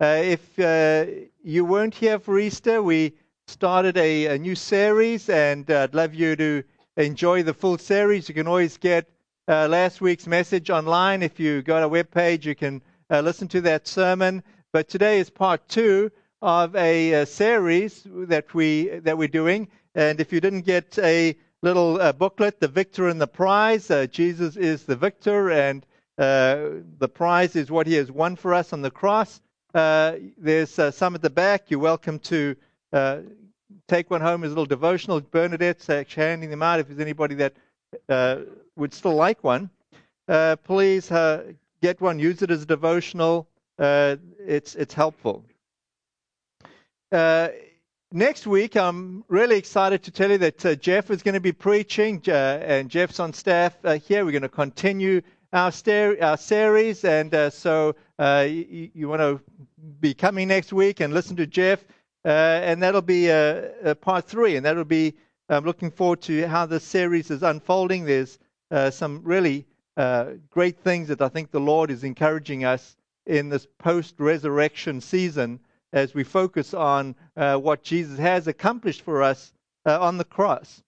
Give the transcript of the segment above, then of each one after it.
Uh, if uh, you weren't here for Easter, we started a, a new series, and uh, I'd love you to enjoy the full series. You can always get uh, last week's message online. If you go to our webpage, you can uh, listen to that sermon. But today is part two of a, a, series that we that we're doing. And if you didn't get a little uh, booklet, the victor and the prize, Jesus is the victor, and the prize is what he has won for us on the cross. Uh, there's uh, some at the back. You're welcome to uh, take one home as a little devotional. Bernadette's actually handing them out if there's anybody that uh, would still like one. Please get one. Use it as a devotional. it's it's helpful. next week, I'm really excited to tell you that Jeff is going to be preaching, and Jeff's on staff here. We're going to continue our, our series, and so uh, you, you want to be coming next week and listen to Jeff, uh, and that'll be uh, part three, and that'll be I'm looking forward to how the series is unfolding. There's uh, some really uh, great things that I think the Lord is encouraging us in this post-resurrection season as we focus on uh, what Jesus has accomplished for us on the cross.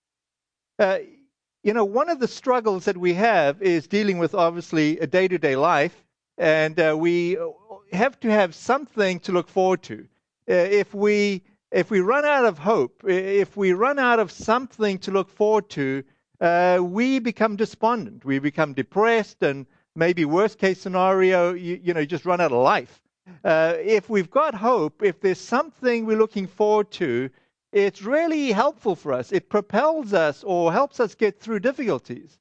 You know, one of the struggles that we have is dealing with obviously a day-to-day life and uh, we have to have something to look forward to. Uh, if we if we run out of hope, if we run out of something to look forward to, uh, we become despondent. We become depressed, and maybe worst case scenario, you, you know, just run out of life. Uh, if we've got hope, if there's something we're looking forward to, it's really helpful for us. It propels us or helps us get through difficulties.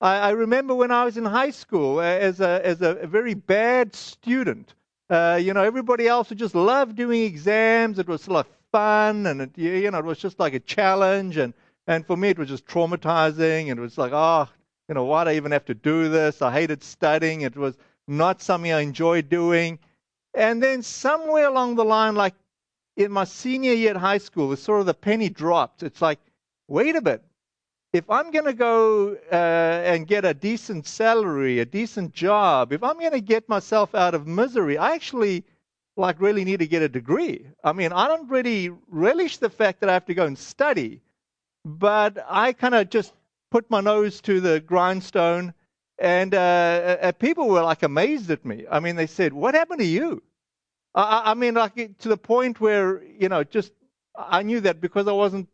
I, I remember when I was in high school uh, as a, as a very bad student. Uh, you know, everybody else would just love doing exams. It was sort of fun, and it, you know, it was just like a challenge. And and for me, it was just traumatizing. And it was like, oh, you know, why do I even have to do this? I hated studying. It was not something I enjoyed doing. And then somewhere along the line, like in my senior year at high school, the sort of the penny dropped. It's like, wait a bit if I'm going to go uh, and get a decent salary, a decent job, if I'm going to get myself out of misery, I actually like really need to get a degree. I mean, I don't really relish the fact that I have to go and study, but I kind of just put my nose to the grindstone, and uh, uh, people were like amazed at me. I mean, they said, "What happened to you?" I, I mean, like to the point where you know, just I knew that because I wasn't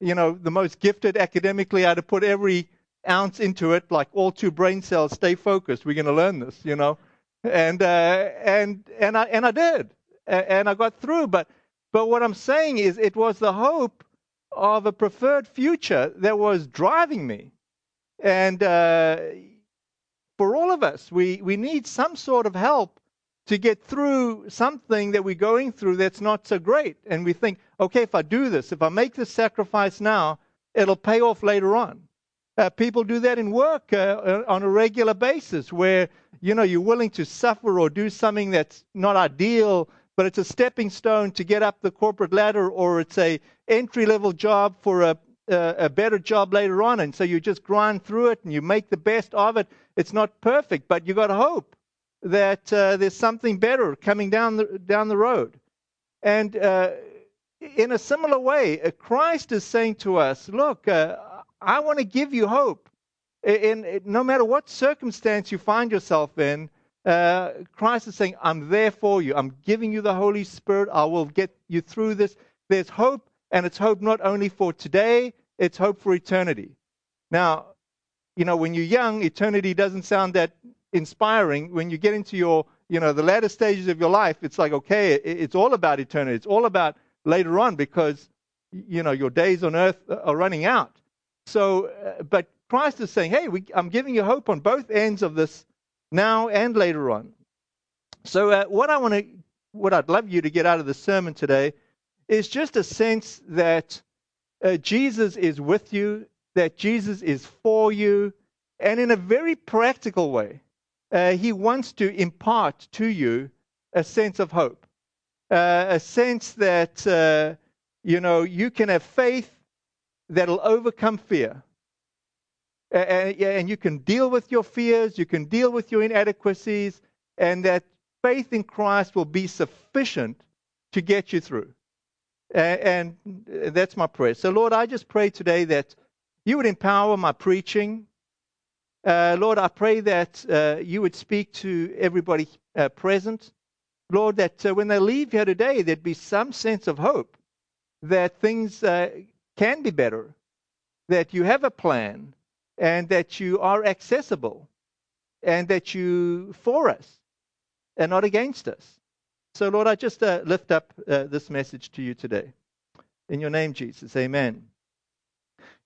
you know, the most gifted academically, I had to put every ounce into it, like all two brain cells, stay focused. We're going to learn this, you know. And, uh, and, and, I, and I did. And I got through. But, but what I'm saying is, it was the hope of a preferred future that was driving me. And uh, for all of us, we, we need some sort of help to get through something that we're going through that's not so great. And we think, okay, if I do this, if I make this sacrifice now, it'll pay off later on. Uh, people do that in work uh, uh, on a regular basis where, you know, you're willing to suffer or do something that's not ideal, but it's a stepping stone to get up the corporate ladder or it's a entry level job for a, a, a better job later on. And so you just grind through it and you make the best of it. It's not perfect, but you got hope that uh, there's something better coming down the, down the road. And uh, in a similar way, uh, Christ is saying to us, Look, uh, I want to give you hope. In, in, no matter what circumstance you find yourself in, uh, Christ is saying, I'm there for you. I'm giving you the Holy Spirit. I will get you through this. There's hope, and it's hope not only for today, it's hope for eternity. Now, you know, when you're young, eternity doesn't sound that inspiring. When you get into your, you know, the latter stages of your life, it's like, okay, it's all about eternity. It's all about later on because, you know, your days on earth are running out. So, uh, but Christ is saying, hey, we, I'm giving you hope on both ends of this now and later on. So, uh, what I want to, what I'd love you to get out of the sermon today is just a sense that uh, Jesus is with you, that Jesus is for you, and in a very practical way uh, he wants to impart to you a sense of hope, uh, a sense that, uh, you know, you can have faith that'll overcome fear. And, and you can deal with your fears, you can deal with your inadequacies, and that faith in Christ will be sufficient to get you through. And, and that's my prayer. So, Lord, I just pray today that you would empower my preaching. Uh, Lord, I pray that uh, you would speak to everybody uh, present. Lord, that uh, when they leave here today, there'd be some sense of hope that things uh, can be better, that you have a plan, and that you are accessible, and that you for us and not against us. So, Lord, I just uh, lift up this message to you today. In your name, Jesus. Amen.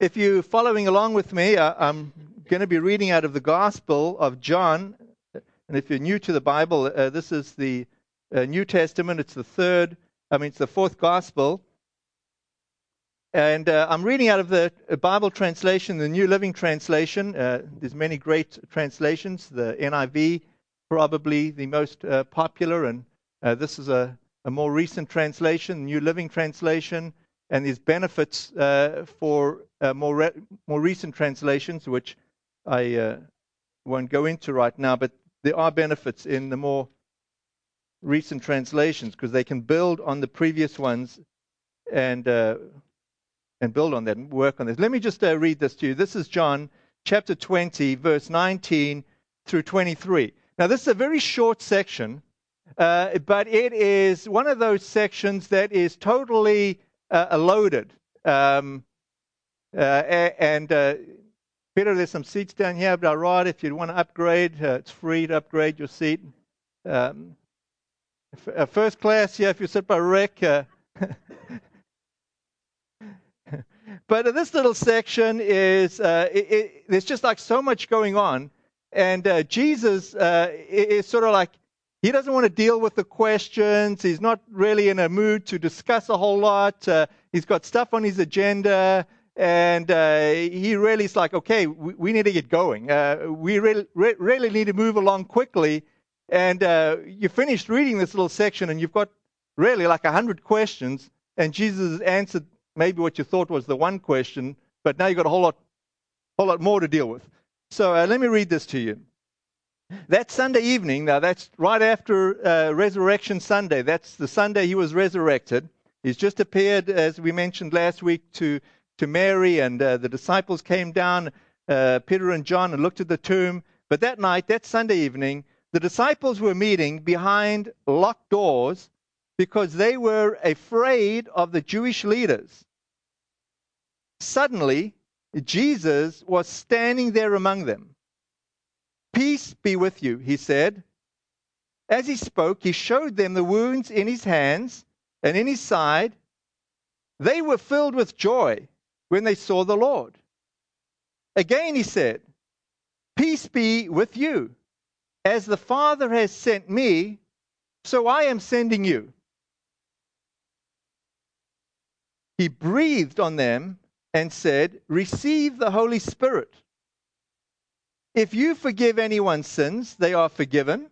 If you're following along with me, uh, I'm going to be reading out of the Gospel of John. And if you're new to the Bible, uh, this is the uh, New Testament. It's the third, I mean, it's the fourth Gospel. And uh, I'm reading out of the Bible translation, the New Living Translation. there's many great translations. The NIV, probably the most popular, and this is a, a more recent translation, New Living Translation and there's benefits uh, for uh, more re- more recent translations, which I uh, won't go into right now. But there are benefits in the more recent translations because they can build on the previous ones and uh, and build on that and work on this. Let me just uh, read this to you. This is John chapter 20, verse 19 through 23. Now, this is a very short section, uh, but it is one of those sections that is totally uh, loaded. Um, and uh, Peter, there's some seats down here, but all right, if you want to upgrade, uh, it's free to upgrade your seat. Um, first class, yeah, if you sit by Rick. Uh, but this little section is, uh, it, it, there's just like so much going on. And Jesus is sort of like, he doesn't want to deal with the questions. He's not really in a mood to discuss a whole lot. Uh, he's got stuff on his agenda. And uh, he really is like, okay, we, we need to get going. Uh, we really, re- really need to move along quickly. And uh, you finished reading this little section, and you've got really like a hundred questions. And Jesus answered maybe what you thought was the one question, but now you've got a whole lot, whole lot more to deal with. So uh, let me read this to you. That Sunday evening, now that's right after uh, Resurrection Sunday, that's the Sunday he was resurrected. He's just appeared, as we mentioned last week, to, to Mary, and uh, the disciples came down, uh, Peter and John, and looked at the tomb. But that night, that Sunday evening, the disciples were meeting behind locked doors because they were afraid of the Jewish leaders. Suddenly, Jesus was standing there among them. Peace be with you, he said. As he spoke, he showed them the wounds in his hands and in his side. They were filled with joy when they saw the Lord. Again, he said, Peace be with you. As the Father has sent me, so I am sending you. He breathed on them and said, Receive the Holy Spirit. If you forgive anyone's sins, they are forgiven.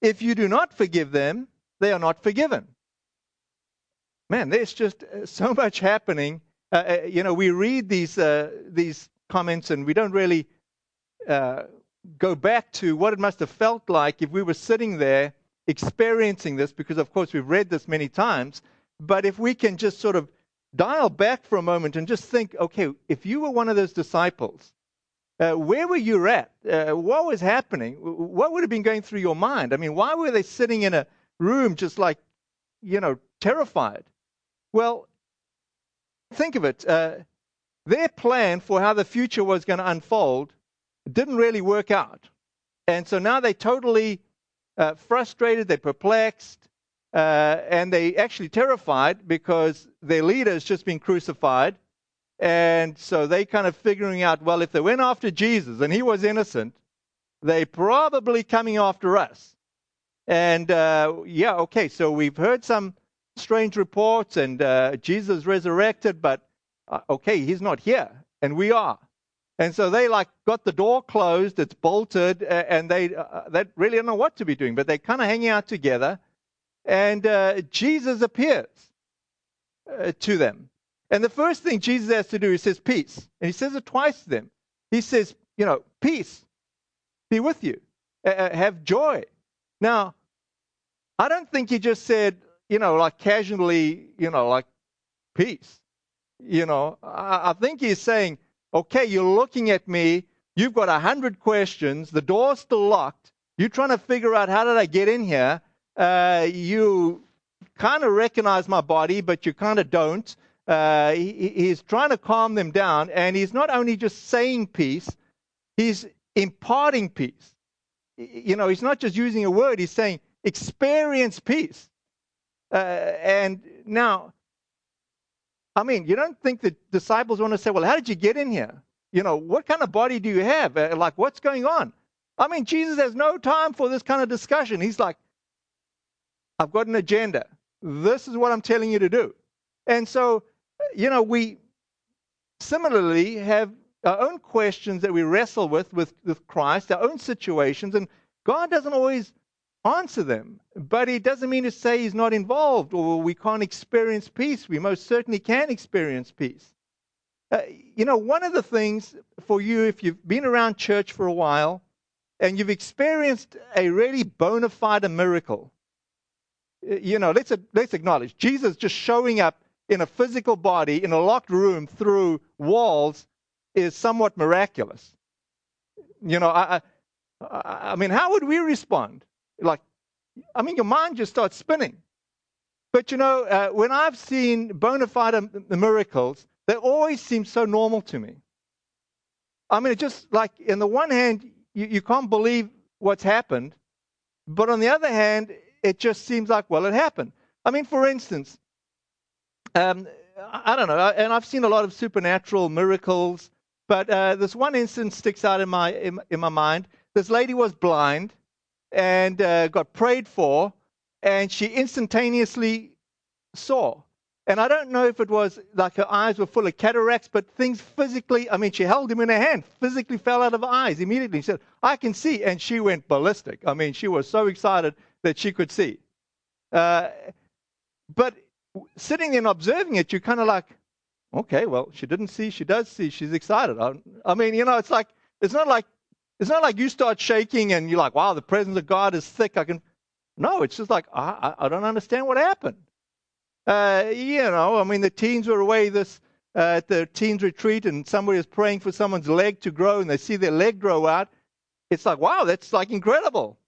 If you do not forgive them, they are not forgiven. Man, there's just uh, so much happening. Uh, uh, you know, we read these uh, these comments and we don't really uh, go back to what it must have felt like if we were sitting there experiencing this, because of course we've read this many times. But if we can just sort of dial back for a moment and just think, okay, if you were one of those disciples uh, where were you at? Uh, what was happening? What would have been going through your mind? I mean, why were they sitting in a room just like, you know, terrified? Well, think of it. Uh, their plan for how the future was going to unfold didn't really work out. And so now they're totally uh, frustrated, they're perplexed, uh, and they actually terrified because their leader has just been crucified and so they kind of figuring out, well, if they went after Jesus and he was innocent, they're probably coming after us. And uh, yeah, okay, so we've heard some strange reports, and uh, Jesus resurrected, but uh, okay, he's not here, and we are. And so they like got the door closed, it's bolted, and they uh, they really don't know what to be doing, but they're kind of hanging out together. And uh, Jesus appears uh, to them, and the first thing Jesus has to do, he says, peace. And he says it twice to them. He says, you know, peace be with you. Uh, have joy. Now, I don't think he just said, you know, like casually, you know, like peace. You know, I, I think he's saying, okay, you're looking at me, you've got a hundred questions, the door's still locked, you're trying to figure out how did I get in here. Uh, you kind of recognize my body, but you kind of don't. Uh, he, he's trying to calm them down, and he's not only just saying peace, he's imparting peace. You know, he's not just using a word, he's saying, experience peace. Uh, and now, I mean, you don't think the disciples want to say, well, how did you get in here? You know, what kind of body do you have? Uh, like, what's going on? I mean, Jesus has no time for this kind of discussion. He's like, I've got an agenda. This is what I'm telling you to do. And so, you know, we similarly have our own questions that we wrestle with, with with Christ, our own situations, and God doesn't always answer them. But it doesn't mean to say He's not involved or we can't experience peace. We most certainly can experience peace. Uh, you know, one of the things for you, if you've been around church for a while and you've experienced a really bona fide miracle, you know, let's, let's acknowledge Jesus just showing up in a physical body in a locked room through walls is somewhat miraculous. You know, I, I, I mean, how would we respond? Like, I mean, your mind just starts spinning. But you know, uh, when I've seen bona fide miracles, they always seem so normal to me. I mean, it's just like, in the one hand, you, you can't believe what's happened. But on the other hand, it just seems like, well, it happened. I mean, for instance, um, I don't know, and I've seen a lot of supernatural miracles, but uh, this one instance sticks out in my in, in, my mind. This lady was blind and uh, got prayed for, and she instantaneously saw. And I don't know if it was like her eyes were full of cataracts, but things physically, I mean, she held him in her hand, physically fell out of her eyes immediately. She said, I can see. And she went ballistic. I mean, she was so excited that she could see. Uh, but sitting there and observing it, you're kind of like, okay, well, she didn't see, she does see, she's excited. I, I mean, you know, it's like, it's not like, it's not like you start shaking and you're like, wow, the presence of God is thick. I can, no, it's just like, I, I, don't understand what happened. Uh, you know, I mean, the teens were away this, uh, at the teens retreat and somebody is praying for someone's leg to grow and they see their leg grow out. It's like, wow, that's like incredible.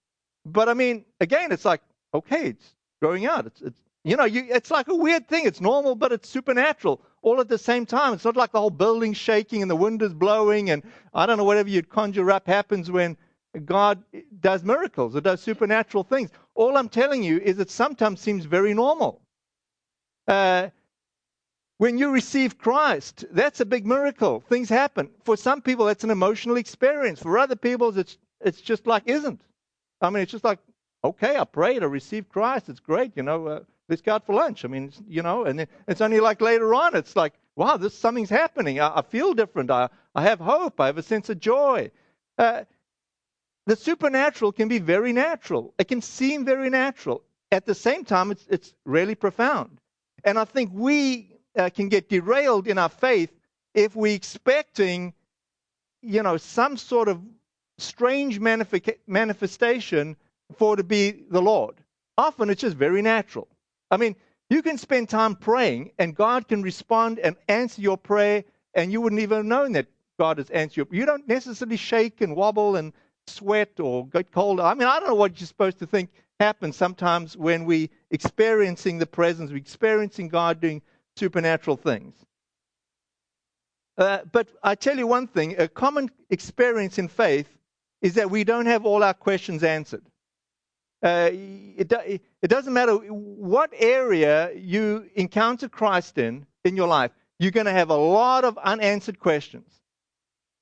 But I mean, again, it's like, okay, it's growing out. It's, it's you know, you, it's like a weird thing. It's normal, but it's supernatural all at the same time. It's not like the whole building's shaking and the wind is blowing and I don't know, whatever you'd conjure up happens when God does miracles or does supernatural things. All I'm telling you is it sometimes seems very normal. Uh, when you receive Christ, that's a big miracle. Things happen. For some people, that's an emotional experience. For other people, it's, it's just like isn't. I mean, it's just like, okay, I prayed, I received Christ. It's great, you know. Uh, let's go out for lunch. I mean, you know, and it's only like later on, it's like, wow, this something's happening. I, I feel different. I, I have hope. I have a sense of joy. Uh, the supernatural can be very natural. It can seem very natural. At the same time, it's, it's really profound. And I think we uh, can get derailed in our faith if we're expecting, you know, some sort of strange manifestation for it to be the Lord. Often it's just very natural. I mean, you can spend time praying and God can respond and answer your prayer, and you wouldn't even have known that God has answered you. You don't necessarily shake and wobble and sweat or get cold. I mean, I don't know what you're supposed to think happens sometimes when we're experiencing the presence, we're experiencing God doing supernatural things. Uh, but I tell you one thing: a common experience in faith is that we don't have all our questions answered. Uh, it, it doesn't matter what area you encounter Christ in in your life, you're going to have a lot of unanswered questions.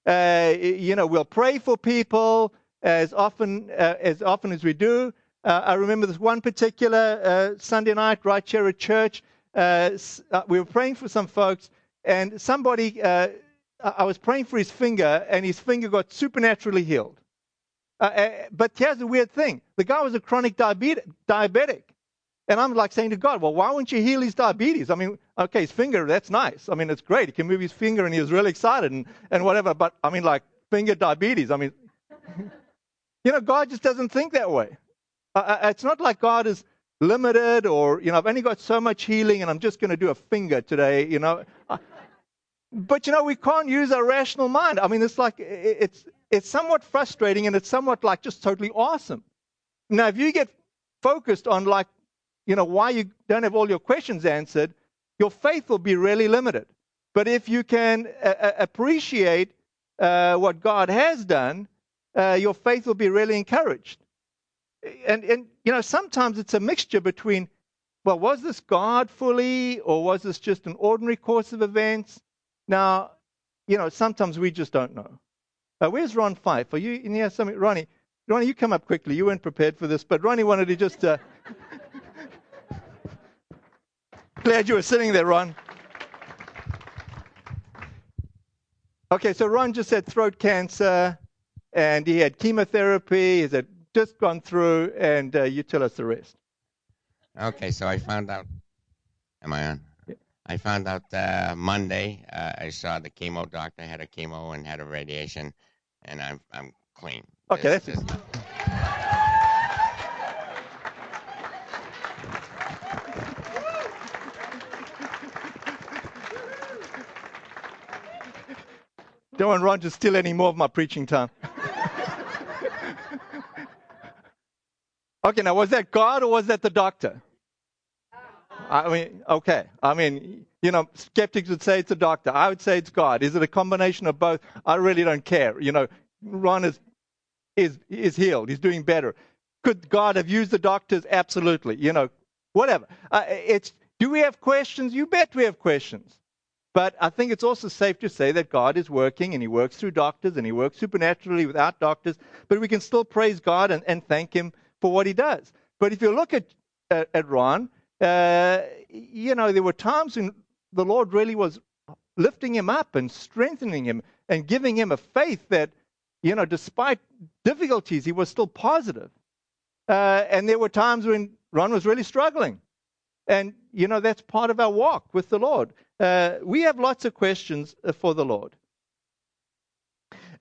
Uh, you know, we'll pray for people as often uh, as often as we do. Uh, I remember this one particular uh, Sunday night right here at church. We were praying for some folks, and somebody. I was praying for his finger, and his finger got supernaturally healed. Uh, uh, but here's the weird thing the guy was a chronic diabetic. And I'm like saying to God, well, why wouldn't you heal his diabetes? I mean, okay, his finger, that's nice. I mean, it's great. He can move his finger and he was really excited and, and whatever. But I mean, like finger diabetes. I mean, you know, God just doesn't think that way. Uh, uh, it's not like God is limited, or, you know, I've only got so much healing and I'm just going to do a finger today, you know. But, you know, we can't use our rational mind. I mean, it's like, it's, it's somewhat frustrating and it's somewhat like just totally awesome. Now, if you get focused on like, you know, why you don't have all your questions answered, your faith will be really limited. But if you can uh, appreciate uh, what God has done, uh, your faith will be really encouraged. And, and, you know, sometimes it's a mixture between, well, was this God fully, or was this just an ordinary course of events? Now, you know, sometimes we just don't know. Uh, where's Ron Fife? Are you in here? Something, Ronnie, Ronnie, you come up quickly. You weren't prepared for this, but Ronnie wanted to just. Uh... Glad you were sitting there, Ron. Okay, so Ron just had throat cancer, and he had chemotherapy. He's just gone through, and uh, you tell us the rest. Okay, so I found out. Am I on? Yeah. I found out uh, Monday. Uh, I saw the chemo doctor. Had a chemo and had a radiation, and I'm I'm clean. Okay, this, that's. Don't want Ron to steal any more of my preaching time. okay, now was that God or was that the doctor? I mean, okay. I mean, you know, skeptics would say it's a doctor. I would say it's God. Is it a combination of both? I really don't care. You know, Ron is is is healed. He's doing better. Could God have used the doctors? Absolutely. You know, whatever. Uh, it's do we have questions? You bet we have questions. But I think it's also safe to say that God is working and He works through doctors and He works supernaturally without doctors. But we can still praise God and, and thank Him for what He does. But if you look at, at, at Ron, uh, you know, there were times when the Lord really was lifting him up and strengthening him and giving him a faith that, you know, despite difficulties, he was still positive. Uh, and there were times when Ron was really struggling. And, you know, that's part of our walk with the Lord. Uh, we have lots of questions uh, for the Lord.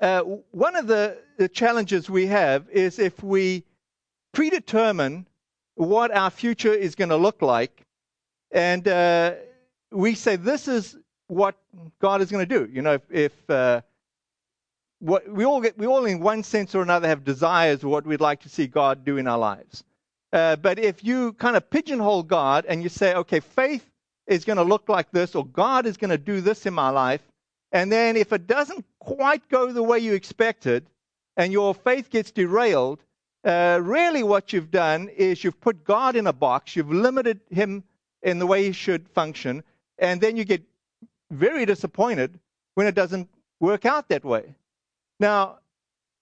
Uh, one of the, the, challenges we have is if we predetermine what our future is going to look like, and uh, we say this is what God is going to do. You know, if, if uh, what we all get, we all in one sense or another have desires of what we'd like to see God do in our lives. Uh, but if you kind of pigeonhole God and you say, okay, faith is going to look like this, or God is going to do this in my life, and then if it doesn't quite go the way you expected, and your faith gets derailed, uh, really what you've done is you've put God in a box, you've limited him in the way he should function, and then you get very disappointed when it doesn't work out that way. Now,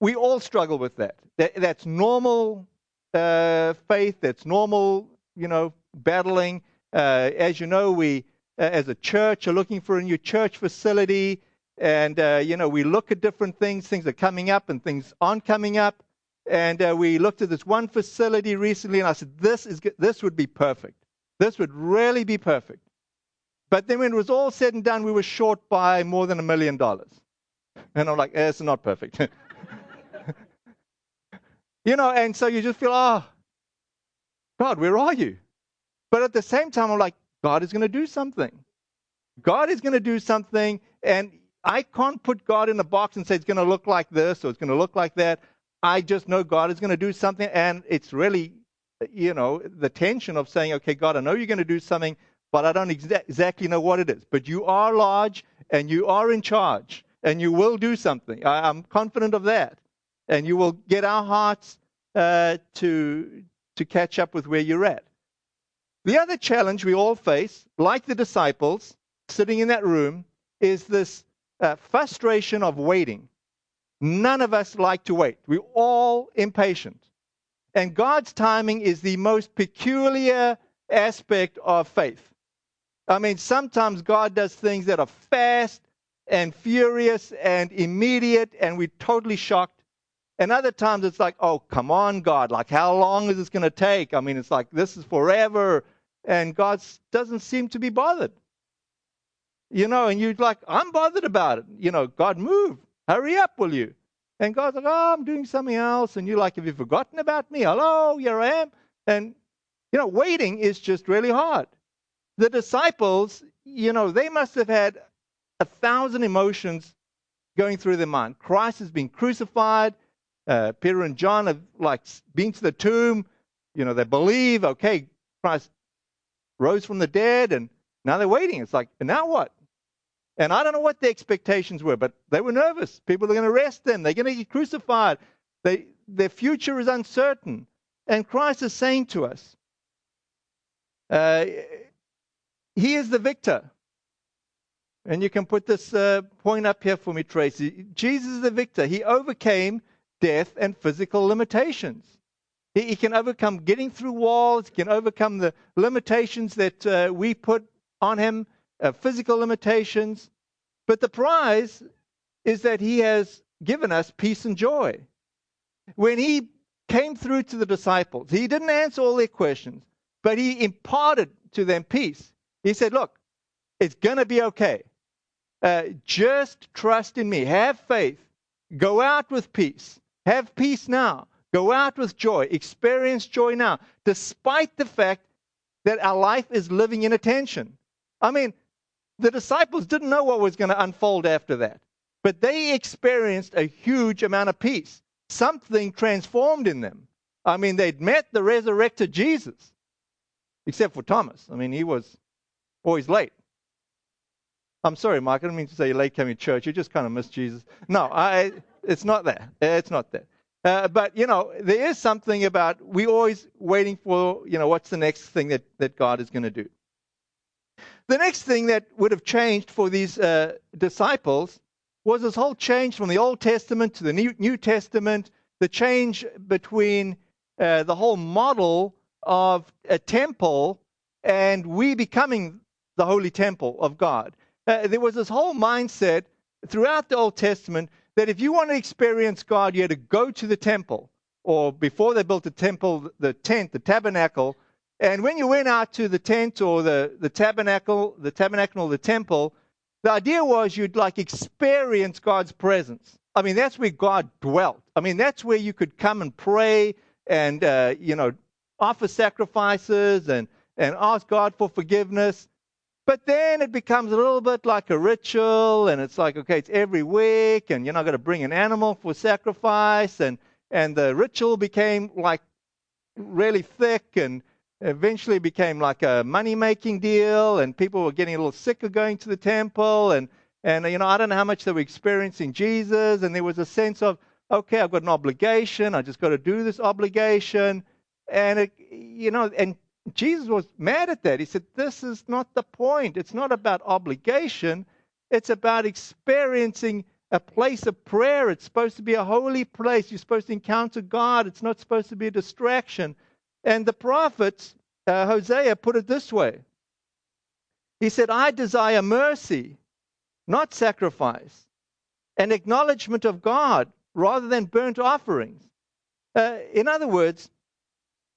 we all struggle with that. that that's normal uh, faith, that's normal, you know, battling. Uh, as you know, we, uh, as a church, are looking for a new church facility. And, uh, you know, we look at different things. Things are coming up and things aren't coming up. And uh, we looked at this one facility recently, and I said, this, is, this would be perfect. This would really be perfect. But then when it was all said and done, we were short by more than a million dollars. And I'm like, eh, it's not perfect. You know, and so you just feel, oh, God, where are you? But at the same time, I'm like, God is going to do something. God is going to do something, and I can't put God in a box and say it's going to look like this or it's going to look like that. I just know God is going to do something, and it's really, you know, the tension of saying, okay, God, I know you're going to do something, but I don't exa- exactly know what it is. But you are large, and you are in charge, and you will do something. I, I'm confident of that and you will get our hearts uh, to, to catch up with where you're at. The other challenge we all face, like the disciples sitting in that room, is this uh, frustration of waiting. None of us like to wait. We're all impatient. And God's timing is the most peculiar aspect of faith. I mean, sometimes God does things that are fast and furious and immediate, and we're totally shocked. And other times it's like, oh, come on, God. Like, how long is this going to take? I mean, it's like, this is forever. And God doesn't seem to be bothered. You know, and you're like, I'm bothered about it. You know, God, move. Hurry up, will you? And God's like, oh, I'm doing something else. And you're like, have you forgotten about me? Hello, here I am. And You know, waiting is just really hard. The disciples, you know, they must have had a thousand emotions going through their mind. Christ has been crucified. Uh, Peter and John have like been to the tomb. You know, they believe, okay, Christ rose from the dead, and now they're waiting. It's like, and now what? And I don't know what the expectations were, but they were nervous. People are going to arrest them. They're going to get crucified. They, their future is uncertain. And Christ is saying to us, uh, He is the victor. And you can put this uh, point up here for me, Tracy. Jesus is the victor. He overcame death and physical limitations. He, he can overcome getting through walls, he can overcome the limitations that uh, we put on him, uh, physical limitations. But the prize is that he has given us peace and joy. When he came through to the disciples, he didn't answer all their questions, but he imparted to them peace. He said, Look, it's going to be okay. Uh, just trust in me. Have faith. Go out with peace. Have peace now. Go out with joy. Experience joy now, despite the fact that our life is living in a tension. I mean, the disciples didn't know what was going to unfold after that, but they experienced a huge amount of peace. Something transformed in them. I mean, they'd met the resurrected Jesus, except for Thomas. I mean, he was always late. I'm sorry, Mark. I don't mean to say you're late coming to church. You just kind of missed Jesus. No, I, it's not that. It's not that. Uh, but, you know, there is something about we always waiting for, you know, what's the next thing that, that God is going to do. The next thing that would have changed for these uh, disciples was this whole change from the Old Testament to the New, New Testament, the change between uh, the whole model of a temple and we becoming the holy temple of God. Uh, there was this whole mindset throughout the Old Testament that if you want to experience God, you had to go to the temple, or before they built the temple, the tent, the tabernacle. And when you went out to the tent or the, the tabernacle, the tabernacle or the temple, the idea was you'd like experience God's presence. I mean, that's where God dwelt. I mean, that's where you could come and pray and, uh, you know, offer sacrifices and, and ask God for forgiveness. But then it becomes a little bit like a ritual, and it's like, okay, it's every week, and you're not going to bring an animal for sacrifice, and and the ritual became like really thick, and eventually became like a money-making deal, and people were getting a little sick of going to the temple, and and you know, I don't know how much they were experiencing Jesus, and there was a sense of, okay, I've got an obligation, I just got to do this obligation, and it, you know, and Jesus was mad at that. He said, This is not the point. It's not about obligation, it's about experiencing a place of prayer. It's supposed to be a holy place. You're supposed to encounter God, it's not supposed to be a distraction. And the prophet uh, Hosea put it this way He said, I desire mercy, not sacrifice, an acknowledgement of God rather than burnt offerings. Uh, in other words,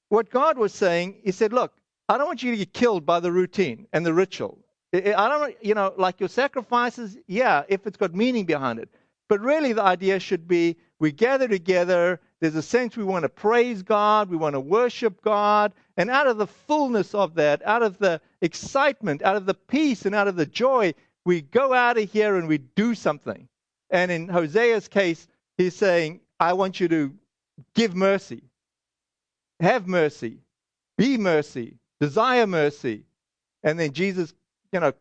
what God was saying, He said, Look, I don't want you to get killed by the routine and the ritual. I don't, you know, like your sacrifices, yeah, if it's got meaning behind it. But really, the idea should be we gather together. There's a sense we want to praise God, we want to worship God. And out of the fullness of that, out of the excitement, out of the peace, and out of the joy, we go out of here and we do something. And in Hosea's case, he's saying, I want you to give mercy have mercy, be mercy, desire mercy. And then Jesus, you know,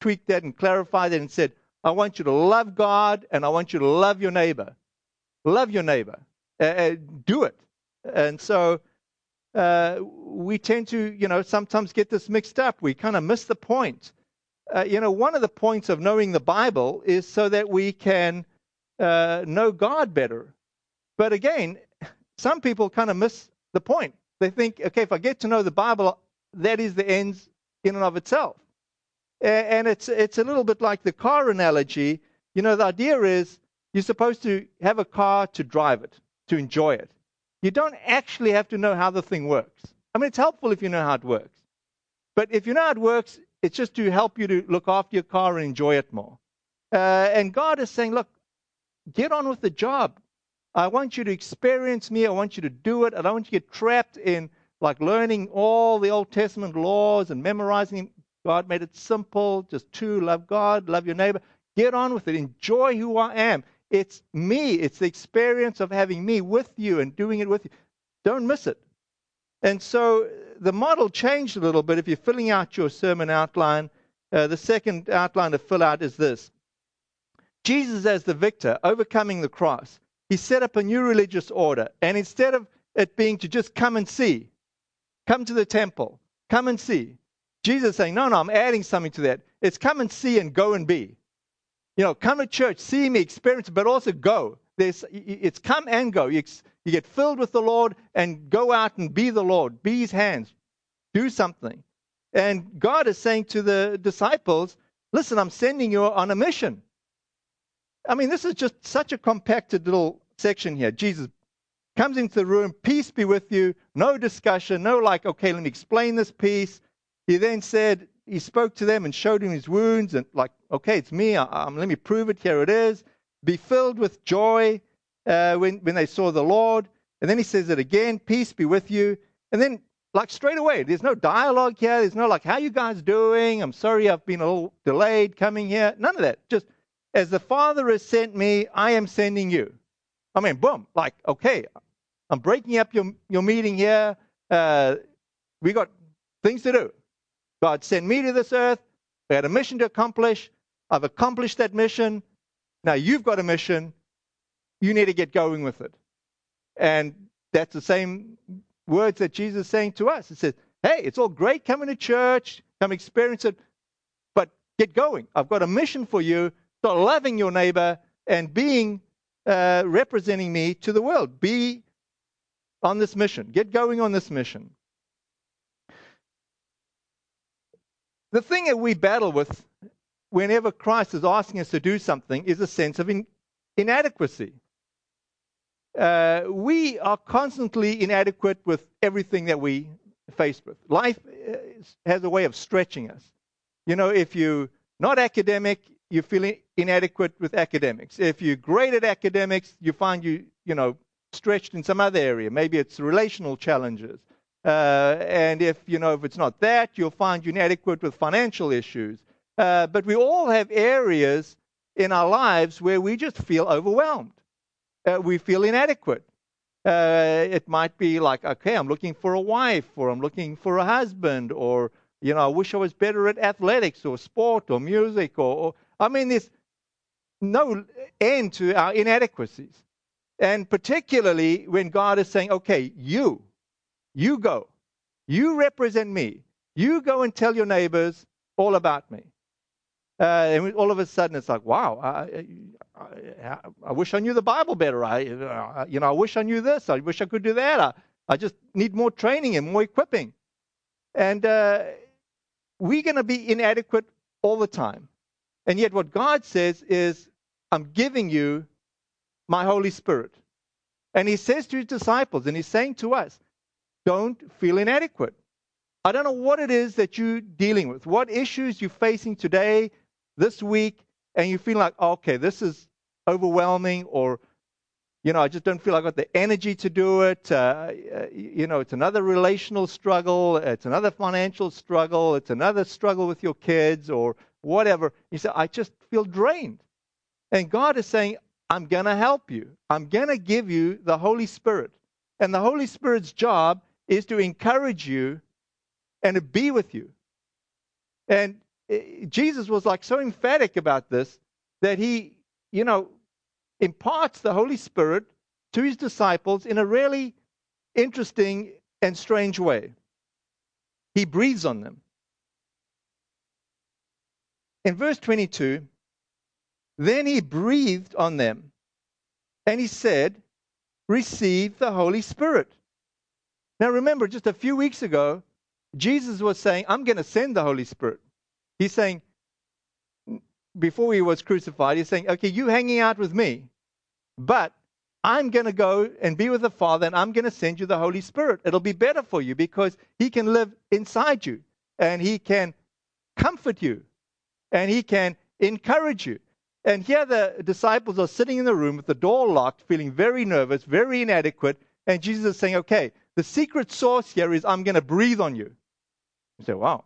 tweaked that and clarified it and said, I want you to love God and I want you to love your neighbor. Love your neighbor. Uh, uh, do it. And so uh, we tend to, you know, sometimes get this mixed up. We kind of miss the point. Uh, you know, one of the points of knowing the Bible is so that we can uh, know God better. But again, some people kind of miss the point. They think, okay, if I get to know the Bible, that is the ends in and of itself. And it's it's a little bit like the car analogy. You know, the idea is you're supposed to have a car to drive it, to enjoy it. You don't actually have to know how the thing works. I mean, it's helpful if you know how it works. But if you know how it works, it's just to help you to look after your car and enjoy it more. Uh, and God is saying, look, get on with the job. I want you to experience me. I want you to do it. I don't want you to get trapped in like learning all the Old Testament laws and memorizing. God made it simple, just two love God, love your neighbor. Get on with it. Enjoy who I am. It's me. It's the experience of having me with you and doing it with you. Don't miss it. And so the model changed a little bit. If you're filling out your sermon outline, uh, the second outline to fill out is this Jesus as the victor, overcoming the cross. He set up a new religious order. And instead of it being to just come and see, come to the temple, come and see, Jesus is saying, No, no, I'm adding something to that. It's come and see and go and be. You know, come to church, see me, experience, but also go. There's, it's come and go. You, you get filled with the Lord and go out and be the Lord, be his hands, do something. And God is saying to the disciples, listen, I'm sending you on a mission. I mean, this is just such a compacted little section here. Jesus comes into the room, peace be with you, no discussion, no like, okay, let me explain this piece. He then said, he spoke to them and showed him his wounds and like, okay, it's me. I, let me prove it. Here it is. Be filled with joy uh, when, when they saw the Lord. And then he says it again, peace be with you. And then like straight away, there's no dialogue here. There's no like, how you guys doing? I'm sorry I've been a little delayed coming here. None of that. Just as the Father has sent me, I am sending you. I mean, boom, like, okay, I'm breaking up your, your meeting here. Uh, we got things to do. God sent me to this earth. We had a mission to accomplish. I've accomplished that mission. Now you've got a mission. You need to get going with it. And that's the same words that Jesus is saying to us. He says, hey, it's all great coming to church, come experience it, but get going. I've got a mission for you. Start loving your neighbor and being uh, representing me to the world. Be on this mission. Get going on this mission. The thing that we battle with whenever Christ is asking us to do something is a sense of in, inadequacy. Uh, we are constantly inadequate with everything that we face with. Life uh, has a way of stretching us. You know, if you're not academic, you feel inadequate with academics. If you're great at academics, you find you, you know, stretched in some other area. Maybe it's relational challenges. Uh, and if you know if it's not that, you'll find you inadequate with financial issues. Uh, but we all have areas in our lives where we just feel overwhelmed. Uh, we feel inadequate. Uh, it might be like, okay, I'm looking for a wife, or I'm looking for a husband, or you know, I wish I was better at athletics or sport or music, or, or I mean, there's no end to our inadequacies. And particularly when God is saying, okay, you, you go. You represent me. You go and tell your neighbors all about me. Uh, and all of a sudden, it's like, wow, I, I, I, wish I knew the Bible better. I, uh, you know, I wish I knew this. I wish I could do that. I, I just need more training and more equipping. And uh, we're going to be inadequate all the time. And yet, what God says is, I'm giving you my Holy Spirit. And He says to His disciples, and He's saying to us, don't feel inadequate. I don't know what it is that you're dealing with, what issues you're facing today, this week, and you feel like, okay, this is overwhelming, or, you know, I just don't feel I got the energy to do it. Uh, you know, it's another relational struggle, it's another financial struggle, it's another struggle with your kids, or whatever. You say, I just feel drained. And God is saying, I'm going to help you. I'm going to give you the Holy Spirit. And the Holy Spirit's job is to encourage you and to be with you. And eh, Jesus was like so emphatic about this that he, you know, imparts the Holy Spirit to his disciples in a really interesting and strange way. He breathes on them. In verse 22, then he breathed on them and he said, Receive the Holy Spirit. Now remember, just a few weeks ago, Jesus was saying, I'm going to send the Holy Spirit. He's saying, before he was crucified, he's saying, okay, you hanging out with me, but I'm going to go and be with the Father and I'm going to send you the Holy Spirit. It'll be better for you because he can live inside you and he can comfort you and he can encourage you. And here the disciples are sitting in the room with the door locked, feeling very nervous, very inadequate. And Jesus is saying, okay, the secret sauce here is I'm going to breathe on you. You say, wow,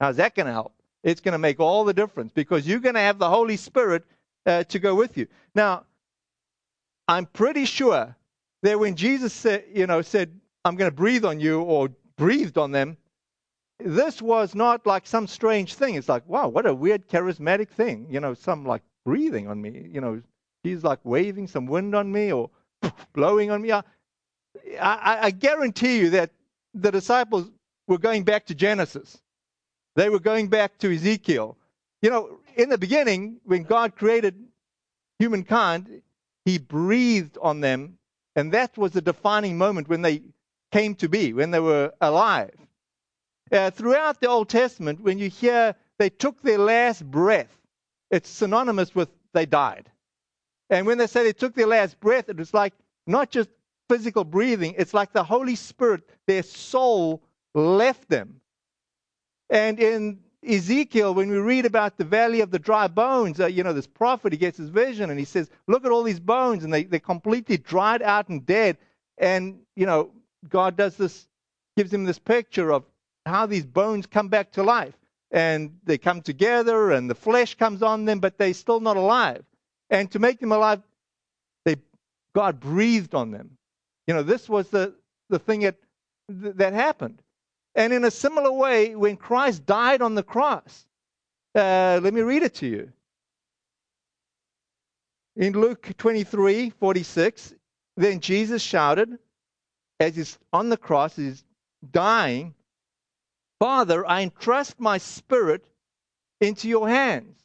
how's that going to help? It's going to make all the difference because you're going to have the Holy Spirit uh, to go with you. Now, I'm pretty sure that when Jesus said, you know, said, I'm going to breathe on you or breathed on them, this was not like some strange thing. It's like, wow, what a weird charismatic thing. You know, some like breathing on me. You know, he's like waving some wind on me or blowing on me. I, I guarantee you that the disciples were going back to Genesis. They were going back to Ezekiel. You know, in the beginning, when God created humankind, he breathed on them, and that was the defining moment when they came to be, when they were alive. Uh, throughout the Old Testament, when you hear they took their last breath, it's synonymous with they died. And when they say they took their last breath, it was like not just physical breathing, it's like the Holy Spirit, their soul left them. And in Ezekiel, when we read about the valley of the dry bones, uh, you know, this prophet, he gets his vision and he says, Look at all these bones, and they, they're completely dried out and dead. And, you know, God does this, gives him this picture of how these bones come back to life. And they come together and the flesh comes on them, but they're still not alive. And to make them alive, God breathed on them. You know, this was the, the thing that, that happened. And in a similar way, when Christ died on the cross, uh, let me read it to you. In Luke 23 46, then Jesus shouted, as he's on the cross, he's dying, Father, I entrust my spirit into your hands.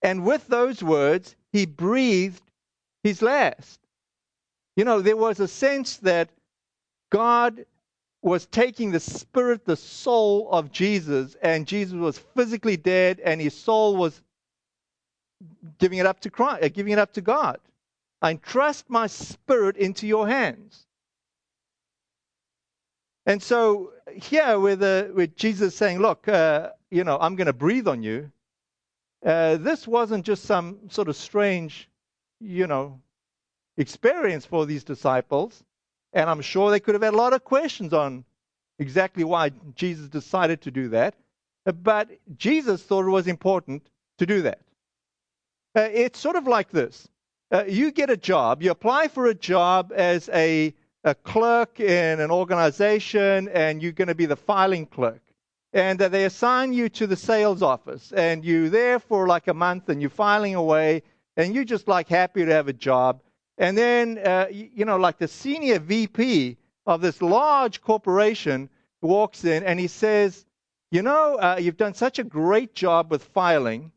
And with those words, he breathed his last. You know, there was a sense that God was taking the spirit, the soul of Jesus, and Jesus was physically dead, and his soul was giving it up to Christ, uh, giving it up to God. I entrust my spirit into your hands. And so here, with, uh, with Jesus saying, "Look, uh, you know, I'm going to breathe on you," uh, this wasn't just some sort of strange, you know, experience for these disciples. And I'm sure they could have had a lot of questions on exactly why Jesus decided to do that. But Jesus thought it was important to do that. Uh, it's sort of like this uh, you get a job, you apply for a job as a a clerk in an organization and you're going to be the filing clerk. And uh, they assign you to the sales office and you're there for like a month and you're filing away and you're just like happy to have a job. And then, uh, you, know, like the senior VP of this large corporation walks in and he says, You know, uh, you've done such a great job with filing.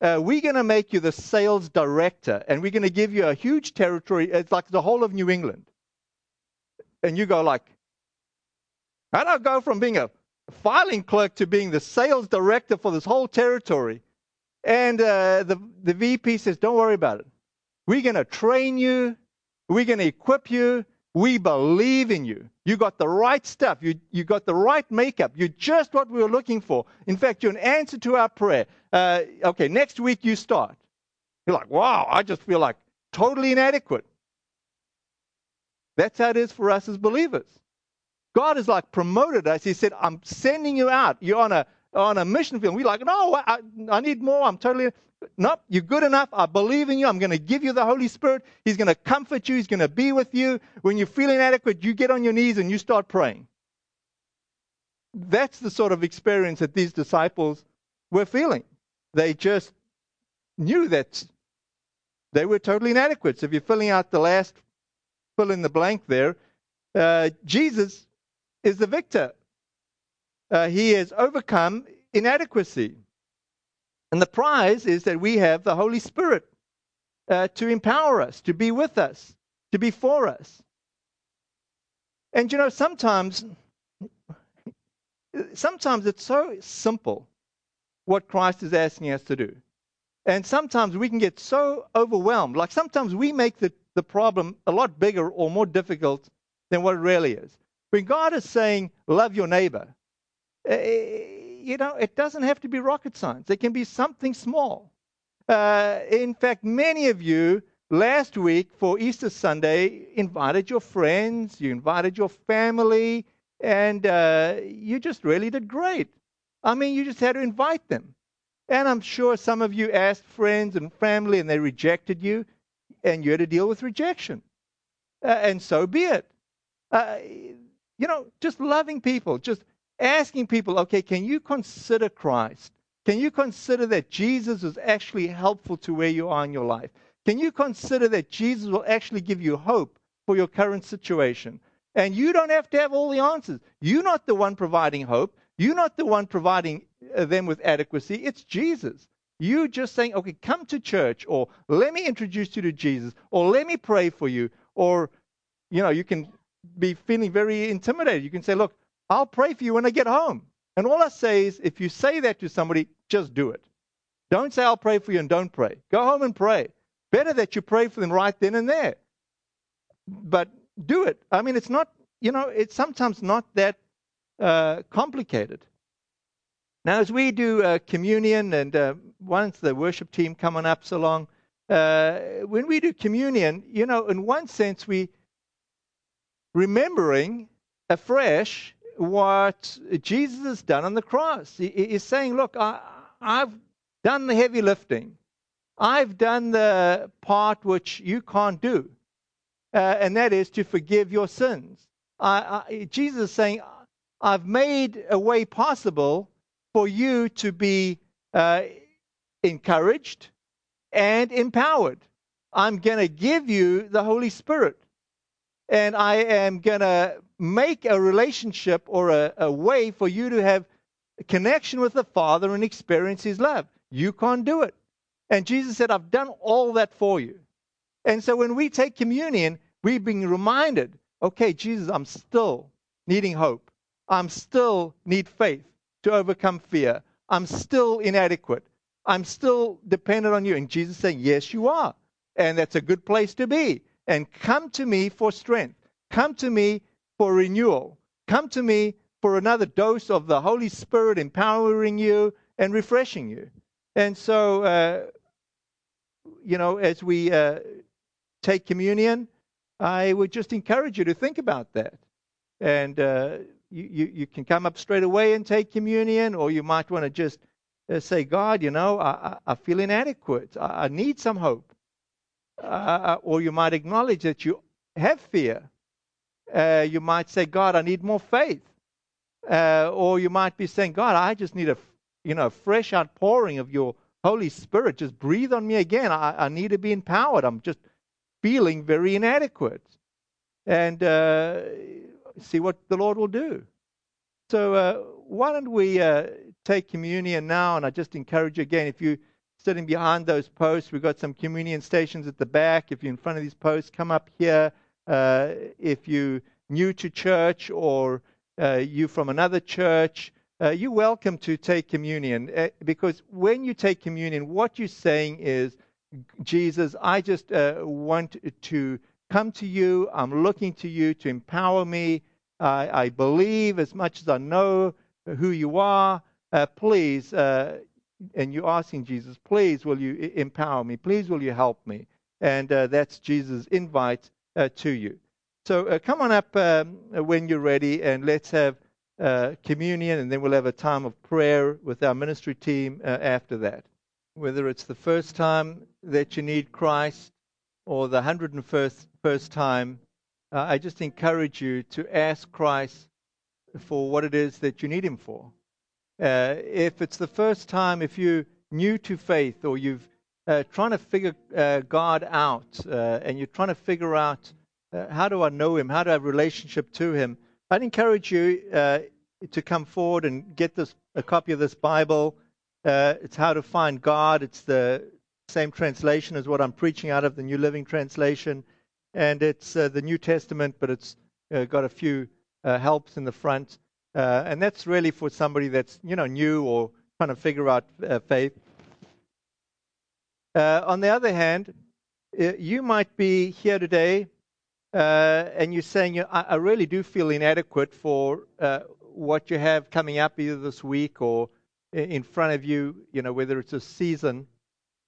Uh, we're going to make you the sales director and we're going to give you a huge territory. It's like the whole of New England and you go like, how do I go from being a filing clerk to being the sales director for this whole territory? And uh, the, the VP says, don't worry about it. We're going to train you. We're going to equip you. We believe in you. You got the right stuff. You, you got the right makeup. You're just what we were looking for. In fact, you're an answer to our prayer. Uh, okay, next week you start. You're like, wow, I just feel like totally inadequate. That's how it is for us as believers. God has like promoted us. He said, I'm sending you out. You're on a on a mission field. We're like, no, I, I need more. I'm totally nope, you're good enough. I believe in you. I'm going to give you the Holy Spirit. He's going to comfort you. He's going to be with you. When you feel inadequate, you get on your knees and you start praying. That's the sort of experience that these disciples were feeling. They just knew that they were totally inadequate. So if you're filling out the last fill in the blank there. Uh, Jesus is the victor. Uh, he has overcome inadequacy. And the prize is that we have the Holy Spirit uh, to empower us, to be with us, to be for us. And you know, sometimes, sometimes it's so simple what Christ is asking us to do. And sometimes we can get so overwhelmed. Like sometimes we make the the problem a lot bigger or more difficult than what it really is. When God is saying, love your neighbor, uh, you know, it doesn't have to be rocket science. It can be something small. Uh, in fact, many of you last week for Easter Sunday invited your friends, you invited your family, and uh, you just really did great. I mean, you just had to invite them. And I'm sure some of you asked friends and family and they rejected you, and you had to deal with rejection. Uh, and so be it. Uh, you know, just loving people, just asking people, okay, can you consider Christ? Can you consider that Jesus is actually helpful to where you are in your life? Can you consider that Jesus will actually give you hope for your current situation? And you don't have to have all the answers. You're not the one providing hope. You're not the one providing uh, them with adequacy. It's Jesus. You just saying, okay, come to church, or let me introduce you to Jesus, or let me pray for you, or, you know, you can be feeling very intimidated. You can say, look, I'll pray for you when I get home. And all I say is, if you say that to somebody, just do it. Don't say, I'll pray for you and don't pray. Go home and pray. Better that you pray for them right then and there. But do it. I mean, it's not, you know, it's sometimes not that uh, complicated. Now, as we do uh, communion, and uh, once the worship team coming up so long, uh, when we do communion, you know, in one sense, we remembering afresh what Jesus has done on the cross. He, he's saying, Look, I, I've done the heavy lifting. I've done the part which you can't do, uh, and that is to forgive your sins. I, I, Jesus is saying, I've made a way possible for you to be uh, encouraged and empowered. I'm going to give you the Holy Spirit. And I am going to make a relationship or a, a way for you to have a connection with the Father and experience His love. You can't do it. And Jesus said, I've done all that for you. And so when we take communion, we're being reminded okay, Jesus, I'm still needing hope. I'm still need faith to overcome fear. I'm still inadequate. I'm still dependent on you. And Jesus saying, Yes, you are. And that's a good place to be. And come to me for strength. Come to me for renewal. Come to me for another dose of the Holy Spirit empowering you and refreshing you. And so, uh, you know, as we uh, take communion, I would just encourage you to think about that. And uh, you, you, can come up straight away and take communion, or you might want to just uh, say, God, you know, I, I feel inadequate. I, I need some hope. Uh, or you might acknowledge that you have fear. Uh, you might say, God, I need more faith. or you might be saying, God, I just need a you know, fresh outpouring of your Holy Spirit. Just breathe on me again. I, I need to be empowered. I'm just feeling very inadequate. And uh, see what the Lord will do. So, uh, why don't we uh, take communion now? And I just encourage you again, if you're sitting behind those posts, we've got some communion stations at the back. If you're in front of these posts, come up here. Uh, if you're new to church or uh, you from another church, uh, you're welcome to take communion uh, because when you take communion, what you're saying is, Jesus, I just uh, want to come to you. I'm looking to you to empower me. I believe as much as I know who you are. Uh, please, and you're asking Jesus, please, will you empower me? Please, will you help me? And that's Jesus' invite to you. So come on up um, when you're ready and let's have uh, communion, and then we'll have a time of prayer with our ministry team uh, after that. Whether it's the first time that you need Christ or the 101st first time, uh, I just encourage you to ask Christ for what it is that you need Him for. Uh, if it's the first time, if you're new to faith or you've uh, trying to figure uh, God out and you're trying to figure out how do I know Him, how do I have a relationship to Him, I'd encourage you uh, to come forward and get this a copy of this Bible. Uh, it's how to find God. It's the same translation as what I'm preaching out of the New Living Translation, and it's uh, the New Testament, but it's uh, got a few uh, helps in the front, uh, and that's really for somebody that's you know new or trying to figure out faith. On the other hand, you might be here today uh, and you're saying, I, really do feel inadequate for uh, what you have coming up either this week or in front of you, you know, whether it's a season,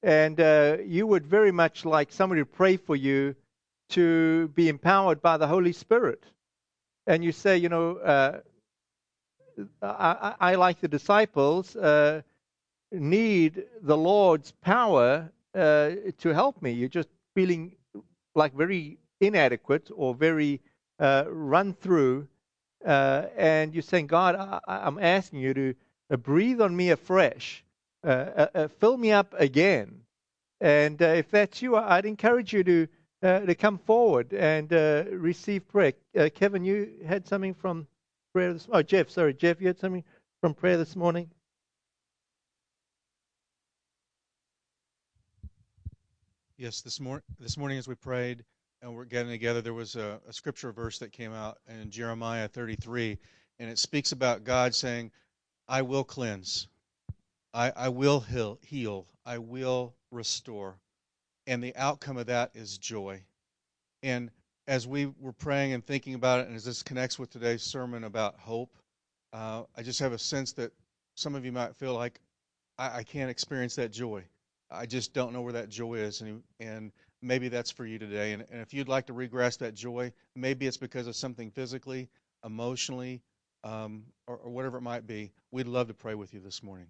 and uh, you would very much like somebody to pray for you to be empowered by the Holy Spirit. And you say, you know, uh, I, I, like the disciples, uh, need the Lord's power uh, to help me. You're just feeling like very inadequate or very uh, run through. Uh, and you're saying, God, I, am asking you to uh, breathe on me afresh, uh, fill me up again. And if that's you, I'd encourage you to to come forward and receive prayer. Kevin, you had something from prayer this Oh, Jeff, sorry, Jeff, you had something from prayer this morning? Yes, this, mor- this morning as we prayed and we're getting together, there was a, a scripture verse that came out in Jeremiah 33, and it speaks about God saying, I will cleanse, I, I will heal, heal, I will restore and the outcome of that is joy. And as we were praying and thinking about it, and as this connects with today's sermon about hope, uh, I just have a sense that some of you might feel like I, I, can't experience that joy. I just don't know where that joy is, and, and maybe that's for you today. And, and if you'd like to regress that joy, maybe it's because of something physically, emotionally, um, or, or, whatever it might be. We'd love to pray with you this morning.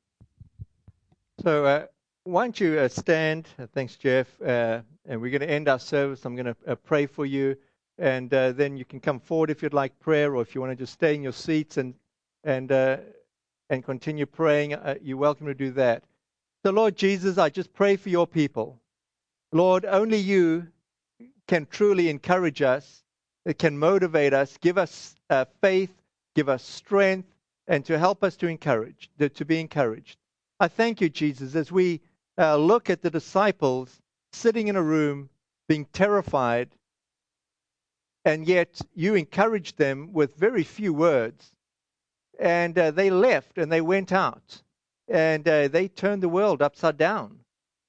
So, uh, why don't you uh, stand? Uh, thanks, Jeff. Uh, and we're going to end our service. I'm going to uh, pray for you, and uh, then you can come forward if you'd like prayer, or if you want to just stay in your seats and and and continue praying. you're welcome to do that. So, Lord Jesus, I just pray for your people. Lord, only you can truly encourage us. It can motivate us, give us faith, give us strength, and to help us to encourage, to be encouraged. I thank you, Jesus, as we uh, look at the disciples sitting in a room being terrified, and yet you encouraged them with very few words. And uh, they left and they went out and uh, they turned the world upside down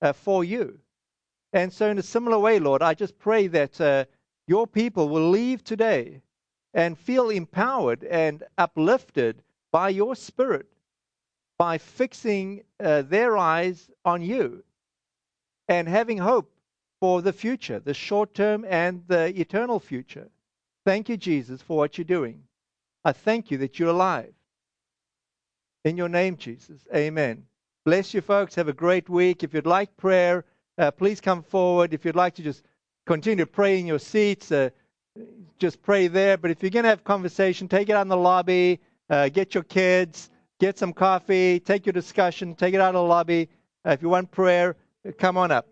uh, for you. And so, in a similar way, Lord, I just pray that uh, your people will leave today and feel empowered and uplifted by your Spirit by fixing uh, their eyes on you and having hope for the future, the short term and the eternal future. Thank you, Jesus, for what you're doing. I thank you that you're alive. In your name, Jesus. Amen. Bless you, folks. Have a great week. If you'd like prayer, uh, please come forward. If you'd like to just continue to pray in your seats, uh, just pray there. But if you're going to have conversation, take it out in the lobby. Uh, get your kids get some coffee, take your discussion, take it out of the lobby. Uh, if you want prayer, come on up.